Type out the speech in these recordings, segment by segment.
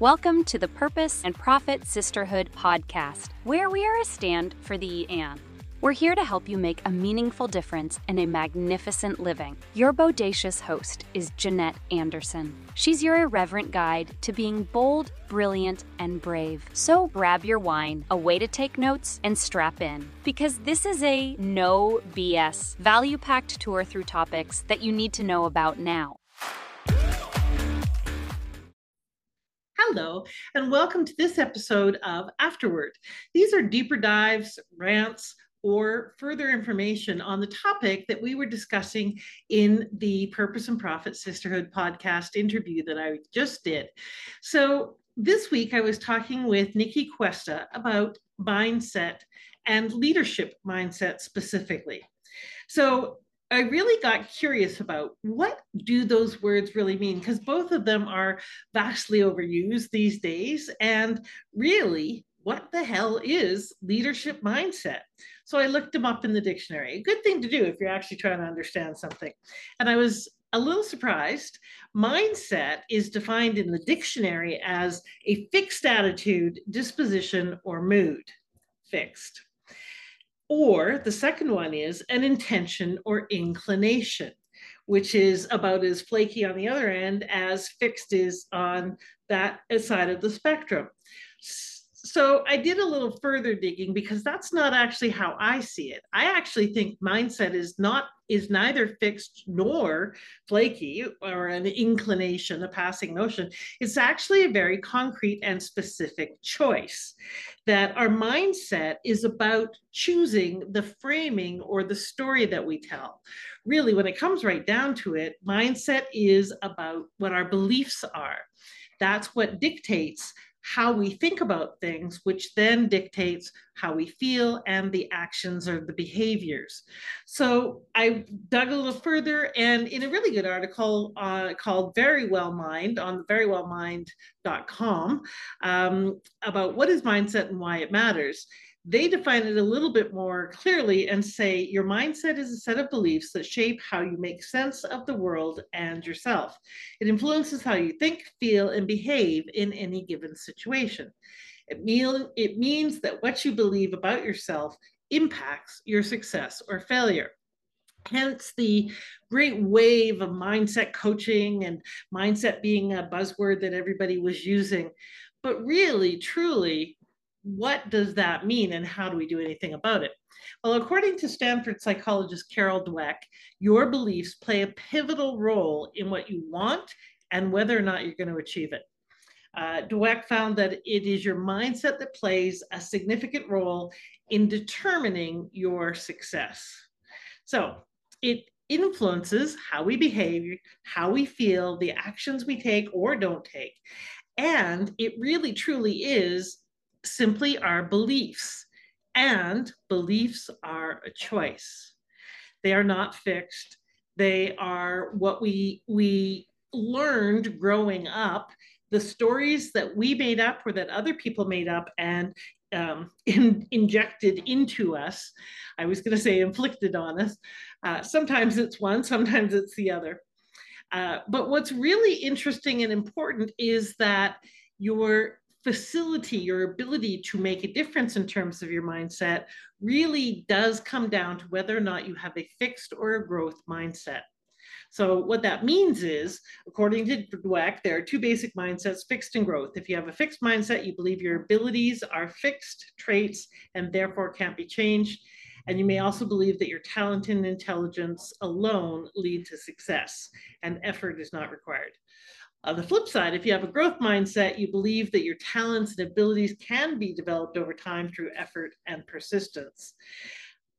Welcome to the Purpose and Profit Sisterhood podcast, where we are a stand for the and. We're here to help you make a meaningful difference in a magnificent living. Your bodacious host is Jannette Anderson. She's your irreverent guide to being bold, brilliant, and brave. So grab your wine, a way to take notes, and strap in. Because this is a no BS, value packed tour through topics that you need to know about now. Hello, and welcome to this episode of Afterward. These are deeper dives, rants, or further information on the topic that we were discussing in the Purpose and Profit Sisterhood podcast interview that I just did. So, this week I was talking with Nikki Cuesta about mindset and leadership mindset specifically. So, I really got curious about what do those words really mean because both of them are vastly overused these days and really what the hell is leadership mindset? So I looked them up in the dictionary. Good thing to do if you're actually trying to understand something. And I was a little surprised. Mindset is defined in the dictionary as a fixed attitude, disposition, or mood. Fixed. Or the second one is an intention or inclination, which is about as flaky on the other end as fixed is on that side of the spectrum so I did a little further digging because that's not actually how I see it. I actually think mindset is not is neither fixed nor flaky or an inclination, a passing notion. It's actually a very concrete and specific choice. That our mindset is about choosing the framing or the story that we tell. Really, when it comes right down to it, mindset is about what our beliefs are. That's what dictates how we think about things, which then dictates how we feel and the actions or the behaviors. So I dug a little further, and in a really good article uh, called Very Well Mind on verywellmind.com um, about what is mindset and why it matters they define it a little bit more clearly and say your mindset is a set of beliefs that shape how you make sense of the world and yourself. It influences how you think, feel, and behave in any given situation. It, mean, it means that what you believe about yourself impacts your success or failure. Hence, the great wave of mindset coaching and mindset being a buzzword that everybody was using. But really, truly, what does that mean and how do we do anything about it? Well, according to Stanford psychologist Carol Dweck, your beliefs play a pivotal role in what you want and whether or not you're going to achieve it. Uh, Dweck found that it is your mindset that plays a significant role in determining your success. So it influences how we behave, how we feel, the actions we take or don't take. And it really truly is simply our beliefs. And beliefs are a choice. They are not fixed. They are what we we learned growing up, the stories that we made up or that other people made up and um, in, injected into us. I was going to say inflicted on us. Uh, sometimes it's one, sometimes it's the other. Uh, but what's really interesting and important is that your facility, your ability to make a difference in terms of your mindset really does come down to whether or not you have a fixed or a growth mindset. So what that means is, according to Dweck, there are two basic mindsets, fixed and growth. If you have a fixed mindset, you believe your abilities are fixed traits and therefore can't be changed. And you may also believe that your talent and intelligence alone lead to success and effort is not required. On the flip side, if you have a growth mindset, you believe that your talents and abilities can be developed over time through effort and persistence.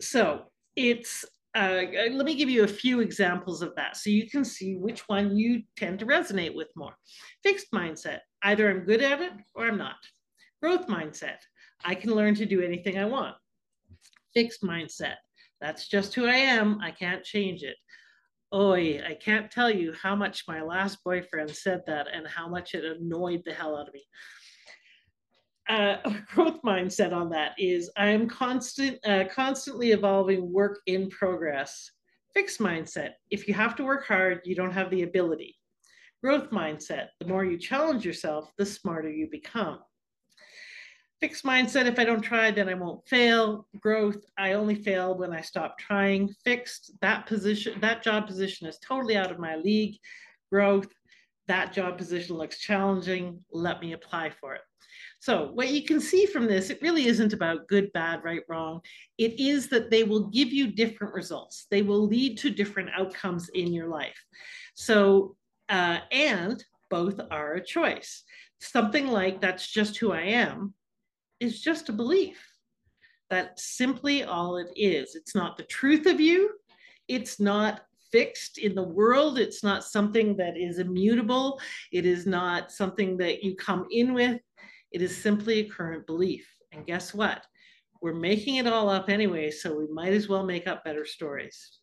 So it's, uh, let me give you a few examples of that so you can see which one you tend to resonate with more. Fixed mindset, either I'm good at it or I'm not. Growth mindset, I can learn to do anything I want. Fixed mindset, that's just who I am, I can't change it. Oi, I can't tell you how much my last boyfriend said that and how much it annoyed the hell out of me. Uh, growth mindset on that is I am constant, uh, constantly evolving work in progress. Fixed mindset. If you have to work hard, you don't have the ability. Growth mindset the more you challenge yourself, the smarter you become. Fixed mindset if I don't try, then I won't fail. Growth I only fail when I stop trying. Fixed that position, that job position is totally out of my league. Growth that job position looks challenging. Let me apply for it. So, what you can see from this, it really isn't about good, bad, right, wrong. It is that they will give you different results, they will lead to different outcomes in your life. So, uh, and both are a choice. Something like that's just who I am is just a belief. That's simply all it is. It's not the truth of you. It's not fixed in the world. It's not something that is immutable. It is not something that you come in with. It is simply a current belief. And guess what? We're making it all up anyway, so we might as well make up better stories.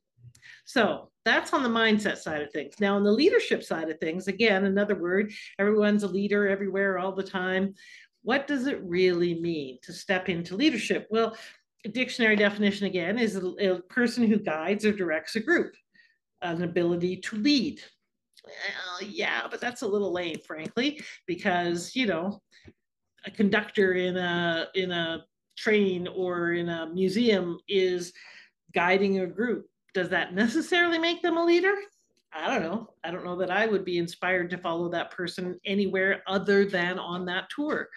So that's on the mindset side of things. Now, on the leadership side of things, again, another word, everyone's a leader everywhere all the time. What does it really mean to step into leadership? Well, dictionary definition again is a, a person who guides or directs a group, an ability to lead. Well, yeah, but that's a little lame, frankly, because you know, a conductor in a in a train or in a museum is guiding a group does that necessarily make them a leader? I don't know. I don't know that I would be inspired to follow that person anywhere other than on that tour.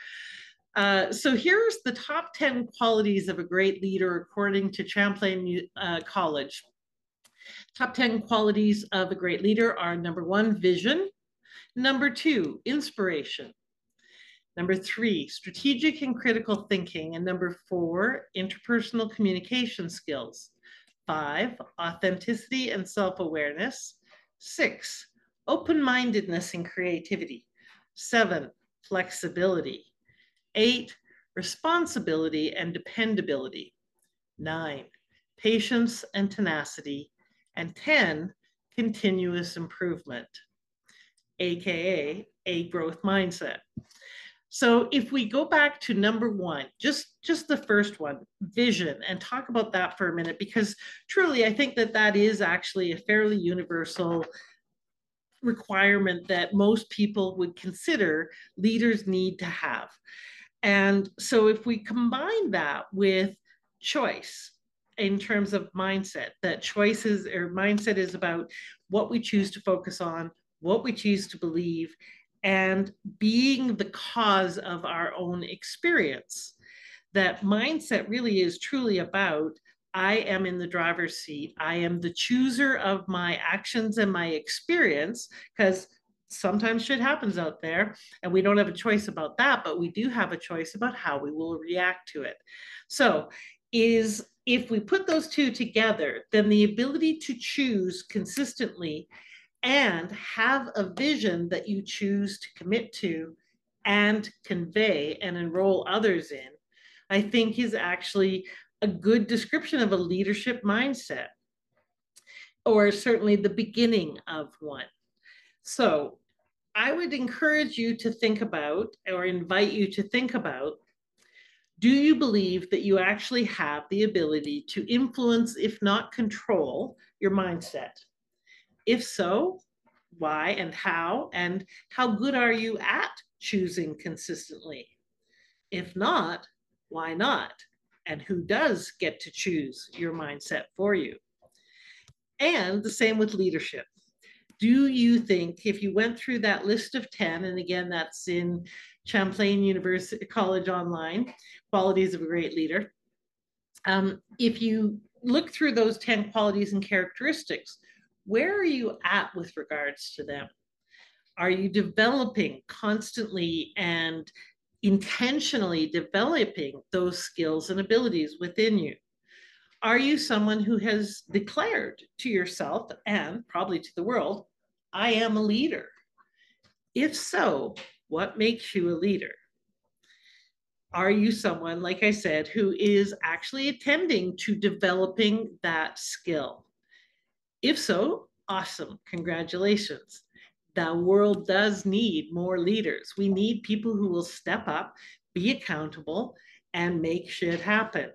Uh, so here's the top 10 qualities of a great leader according to Champlain uh, College. Top 10 qualities of a great leader are number one, vision. Number two, inspiration. Number three, strategic and critical thinking. And number four, interpersonal communication skills. Five, authenticity and self awareness. Six, open mindedness and creativity. Seven, flexibility. Eight, responsibility and dependability. Nine, patience and tenacity. And 10, continuous improvement, AKA a growth mindset. So if we go back to number one, just just the first one, vision, and talk about that for a minute, because truly I think that that is actually a fairly universal requirement that most people would consider leaders need to have. And so if we combine that with choice in terms of mindset, that choices or mindset is about what we choose to focus on, what we choose to believe, and being the cause of our own experience. That mindset really is truly about I am in the driver's seat. I am the chooser of my actions and my experience because sometimes shit happens out there and we don't have a choice about that, but we do have a choice about how we will react to it. So, is if we put those two together, then the ability to choose consistently and have a vision that you choose to commit to and convey and enroll others in, I think is actually a good description of a leadership mindset, or certainly the beginning of one. So I would encourage you to think about, or invite you to think about, do you believe that you actually have the ability to influence, if not control, your mindset? If so, why and how, and how good are you at choosing consistently? If not, why not? And who does get to choose your mindset for you? And the same with leadership. Do you think if you went through that list of 10, and again, that's in Champlain University College Online, Qualities of a Great Leader, um, if you look through those 10 qualities and characteristics, where are you at with regards to them? Are you developing constantly and intentionally developing those skills and abilities within you? Are you someone who has declared to yourself and probably to the world, I am a leader? If so, what makes you a leader? Are you someone, like I said, who is actually attending to developing that skill? If so, awesome, congratulations. The world does need more leaders. We need people who will step up, be accountable, and make shit happen.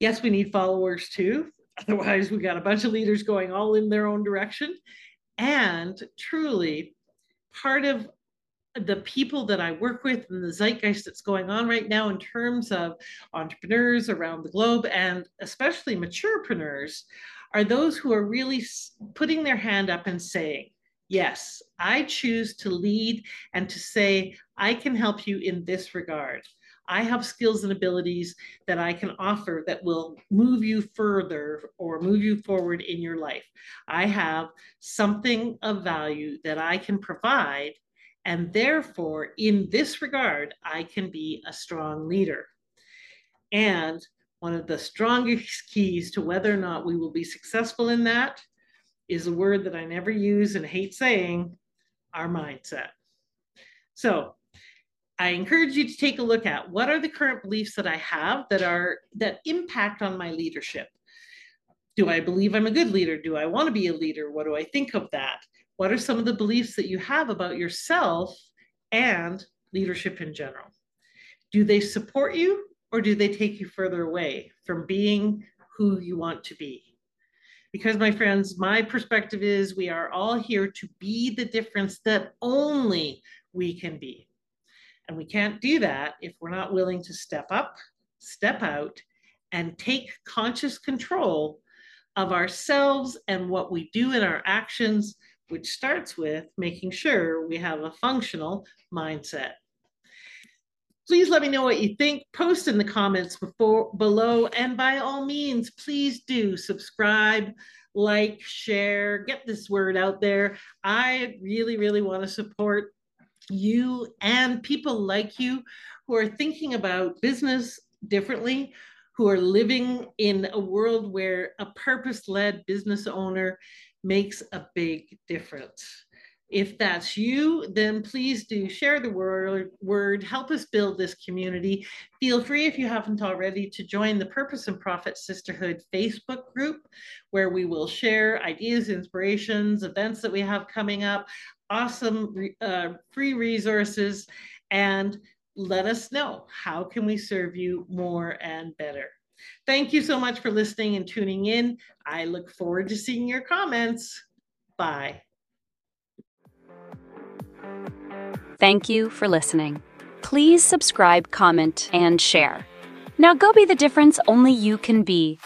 Yes, we need followers too. Otherwise, we got a bunch of leaders going all in their own direction. And truly, part of the people that I work with and the zeitgeist that's going on right now in terms of entrepreneurs around the globe and especially maturepreneurs are those who are really putting their hand up and saying, Yes, I choose to lead and to say, I can help you in this regard. I have skills and abilities that I can offer that will move you further or move you forward in your life. I have something of value that I can provide. And therefore, in this regard, I can be a strong leader. And one of the strongest keys to whether or not we will be successful in that is a word that I never use and hate saying our mindset. So, I encourage you to take a look at what are the current beliefs that I have that are that impact on my leadership. Do I believe I'm a good leader? Do I want to be a leader? What do I think of that? What are some of the beliefs that you have about yourself and leadership in general? Do they support you or do they take you further away from being who you want to be? Because, my friends, my perspective is we are all here to be the difference that only we can be. And we can't do that if we're not willing to step up, step out, and take conscious control of ourselves and what we do in our actions, which starts with making sure we have a functional mindset. Please let me know what you think. Post in the comments before, below. And by all means, please do subscribe, like, share, get this word out there. I really, really want to support you and people like you who are thinking about business differently, who are living in a world where a purpose led business owner makes a big difference. If that's you, then please do share the word, word, help us build this community. Feel free, if you haven't already, to join the Purpose and Profit Sisterhood Facebook group, where we will share ideas, inspirations, events that we have coming up, awesome uh, free resources and let us know how can we serve you more and better. Thank you so much for listening and tuning in. I look forward to seeing your comments. Bye. Thank you for listening. Please subscribe, comment, and share. Now go be the difference only you can be.